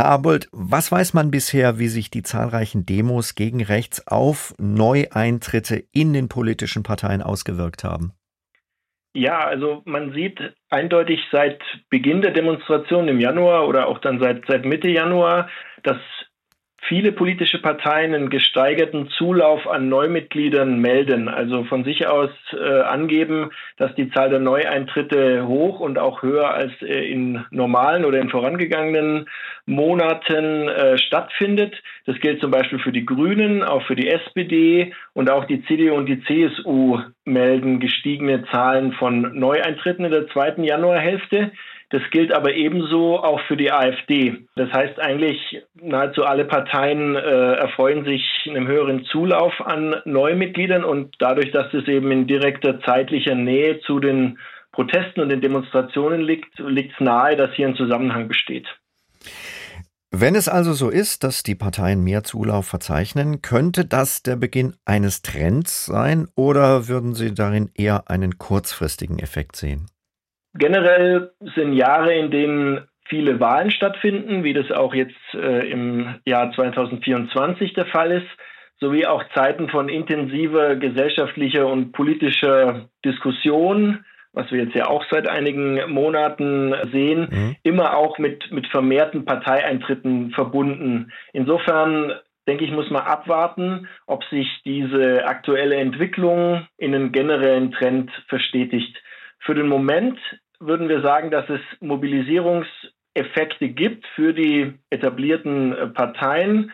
Herr Abold, was weiß man bisher, wie sich die zahlreichen Demos gegen rechts auf Neueintritte in den politischen Parteien ausgewirkt haben? Ja, also man sieht eindeutig seit Beginn der Demonstration im Januar oder auch dann seit, seit Mitte Januar, dass viele politische Parteien einen gesteigerten Zulauf an Neumitgliedern melden, also von sich aus äh, angeben, dass die Zahl der Neueintritte hoch und auch höher als äh, in normalen oder in vorangegangenen Monaten äh, stattfindet. Das gilt zum Beispiel für die Grünen, auch für die SPD und auch die CDU und die CSU melden gestiegene Zahlen von Neueintritten in der zweiten Januarhälfte. Das gilt aber ebenso auch für die AfD. Das heißt eigentlich, nahezu alle Parteien äh, erfreuen sich einem höheren Zulauf an Neumitgliedern und dadurch, dass es eben in direkter zeitlicher Nähe zu den Protesten und den Demonstrationen liegt, liegt es nahe, dass hier ein Zusammenhang besteht. Wenn es also so ist, dass die Parteien mehr Zulauf verzeichnen, könnte das der Beginn eines Trends sein oder würden Sie darin eher einen kurzfristigen Effekt sehen? Generell sind Jahre, in denen viele Wahlen stattfinden, wie das auch jetzt äh, im Jahr 2024 der Fall ist, sowie auch Zeiten von intensiver gesellschaftlicher und politischer Diskussion, was wir jetzt ja auch seit einigen Monaten sehen, mhm. immer auch mit, mit vermehrten Parteieintritten verbunden. Insofern denke ich, muss man abwarten, ob sich diese aktuelle Entwicklung in einen generellen Trend verstetigt. Für den Moment würden wir sagen, dass es Mobilisierungseffekte gibt für die etablierten äh, Parteien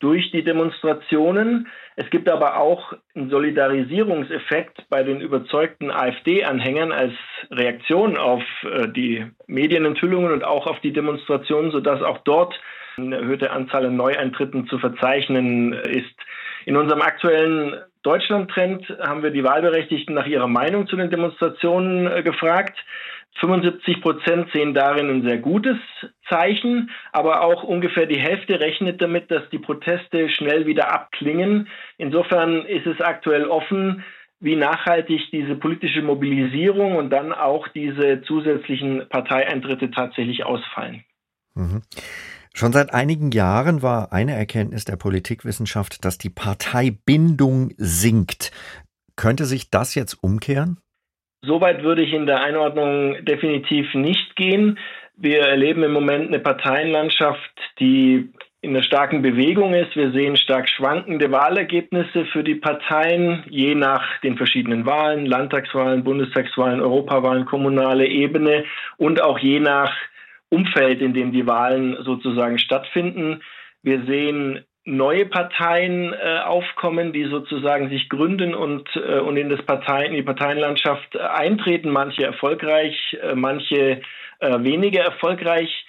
durch die Demonstrationen. Es gibt aber auch einen Solidarisierungseffekt bei den überzeugten AfD-Anhängern als Reaktion auf äh, die Medienenthüllungen und auch auf die Demonstrationen, sodass auch dort eine erhöhte Anzahl an Neueintritten zu verzeichnen ist. In unserem aktuellen Deutschland-Trend haben wir die Wahlberechtigten nach ihrer Meinung zu den Demonstrationen äh, gefragt. 75 Prozent sehen darin ein sehr gutes Zeichen, aber auch ungefähr die Hälfte rechnet damit, dass die Proteste schnell wieder abklingen. Insofern ist es aktuell offen, wie nachhaltig diese politische Mobilisierung und dann auch diese zusätzlichen Parteieintritte tatsächlich ausfallen. Mhm. Schon seit einigen Jahren war eine Erkenntnis der Politikwissenschaft, dass die Parteibindung sinkt. Könnte sich das jetzt umkehren? Soweit würde ich in der Einordnung definitiv nicht gehen. Wir erleben im Moment eine Parteienlandschaft, die in einer starken Bewegung ist. Wir sehen stark schwankende Wahlergebnisse für die Parteien, je nach den verschiedenen Wahlen, Landtagswahlen, Bundestagswahlen, Europawahlen, kommunale Ebene und auch je nach Umfeld, in dem die Wahlen sozusagen stattfinden. Wir sehen neue Parteien äh, aufkommen, die sozusagen sich gründen und, äh, und in, das Parteien, in die Parteienlandschaft eintreten, manche erfolgreich, äh, manche äh, weniger erfolgreich.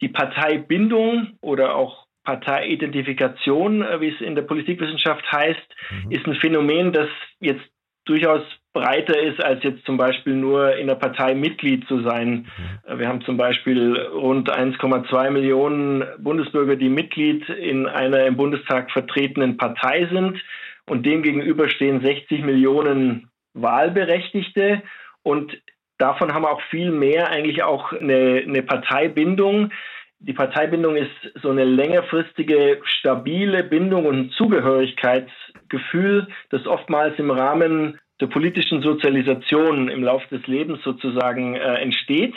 Die Parteibindung oder auch Parteiidentifikation, äh, wie es in der Politikwissenschaft heißt, mhm. ist ein Phänomen, das jetzt durchaus breiter ist, als jetzt zum Beispiel nur in der Partei Mitglied zu sein. Mhm. Wir haben zum Beispiel rund 1,2 Millionen Bundesbürger, die Mitglied in einer im Bundestag vertretenen Partei sind. Und demgegenüber stehen 60 Millionen Wahlberechtigte. Und davon haben auch viel mehr eigentlich auch eine, eine Parteibindung. Die Parteibindung ist so eine längerfristige, stabile Bindung und Zugehörigkeitsgefühl, das oftmals im Rahmen der politischen Sozialisation im Laufe des Lebens sozusagen äh, entsteht.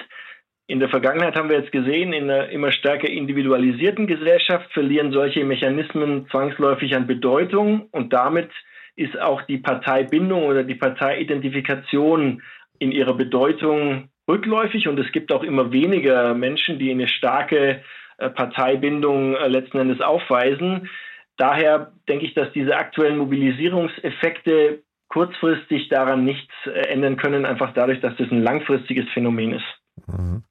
In der Vergangenheit haben wir jetzt gesehen, in einer immer stärker individualisierten Gesellschaft verlieren solche Mechanismen zwangsläufig an Bedeutung und damit ist auch die Parteibindung oder die Parteiidentifikation in ihrer Bedeutung rückläufig und es gibt auch immer weniger Menschen, die eine starke äh, Parteibindung äh, letzten Endes aufweisen. Daher denke ich, dass diese aktuellen Mobilisierungseffekte kurzfristig daran nichts äh, ändern können, einfach dadurch, dass das ein langfristiges Phänomen ist. Mhm.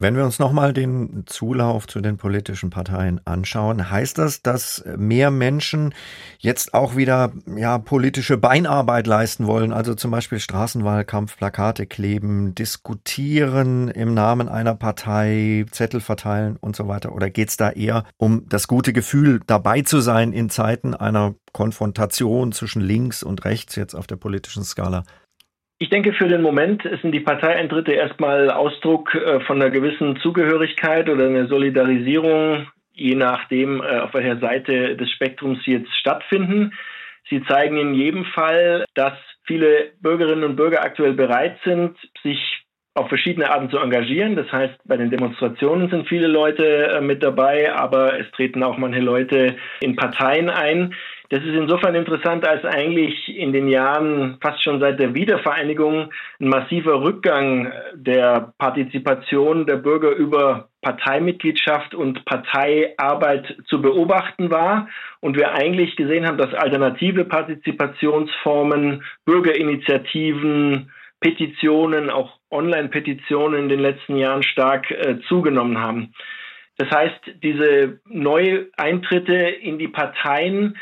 Wenn wir uns nochmal den Zulauf zu den politischen Parteien anschauen, heißt das, dass mehr Menschen jetzt auch wieder ja, politische Beinarbeit leisten wollen, also zum Beispiel Straßenwahlkampf, Plakate kleben, diskutieren im Namen einer Partei, Zettel verteilen und so weiter? Oder geht es da eher um das gute Gefühl, dabei zu sein in Zeiten einer Konfrontation zwischen links und rechts jetzt auf der politischen Skala? Ich denke, für den Moment sind die Parteieintritte erstmal Ausdruck äh, von einer gewissen Zugehörigkeit oder einer Solidarisierung, je nachdem, äh, auf welcher Seite des Spektrums sie jetzt stattfinden. Sie zeigen in jedem Fall, dass viele Bürgerinnen und Bürger aktuell bereit sind, sich auf verschiedene Arten zu engagieren. Das heißt, bei den Demonstrationen sind viele Leute äh, mit dabei, aber es treten auch manche Leute in Parteien ein. Das ist insofern interessant, als eigentlich in den Jahren fast schon seit der Wiedervereinigung ein massiver Rückgang der Partizipation der Bürger über Parteimitgliedschaft und Parteiarbeit zu beobachten war und wir eigentlich gesehen haben, dass alternative Partizipationsformen, Bürgerinitiativen, Petitionen, auch Online-Petitionen in den letzten Jahren stark äh, zugenommen haben. Das heißt, diese Neueintritte in die Parteien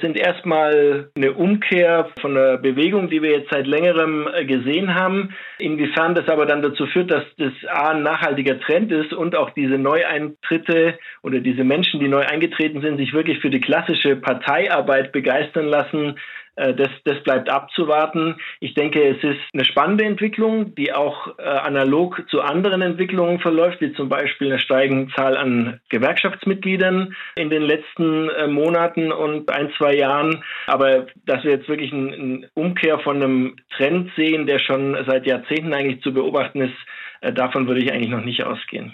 sind erstmal eine Umkehr von der Bewegung, die wir jetzt seit längerem äh, gesehen haben. Inwiefern das aber dann dazu führt, dass das A ein nachhaltiger Trend ist und auch diese Neueintritte oder diese Menschen, die neu eingetreten sind, sich wirklich für die klassische Parteiarbeit begeistern lassen, äh, das, das bleibt abzuwarten. Ich denke, es ist eine spannende Entwicklung, die auch äh, analog zu anderen Entwicklungen verläuft, wie zum Beispiel eine steigende Zahl an Gewerkschaftsmitgliedern in den letzten äh, Monaten und ein, zwei Jahren. Aber dass wir jetzt wirklich eine Umkehr von einem Trend sehen, der schon seit Jahrzehnten eigentlich zu beobachten ist, äh, davon würde ich eigentlich noch nicht ausgehen.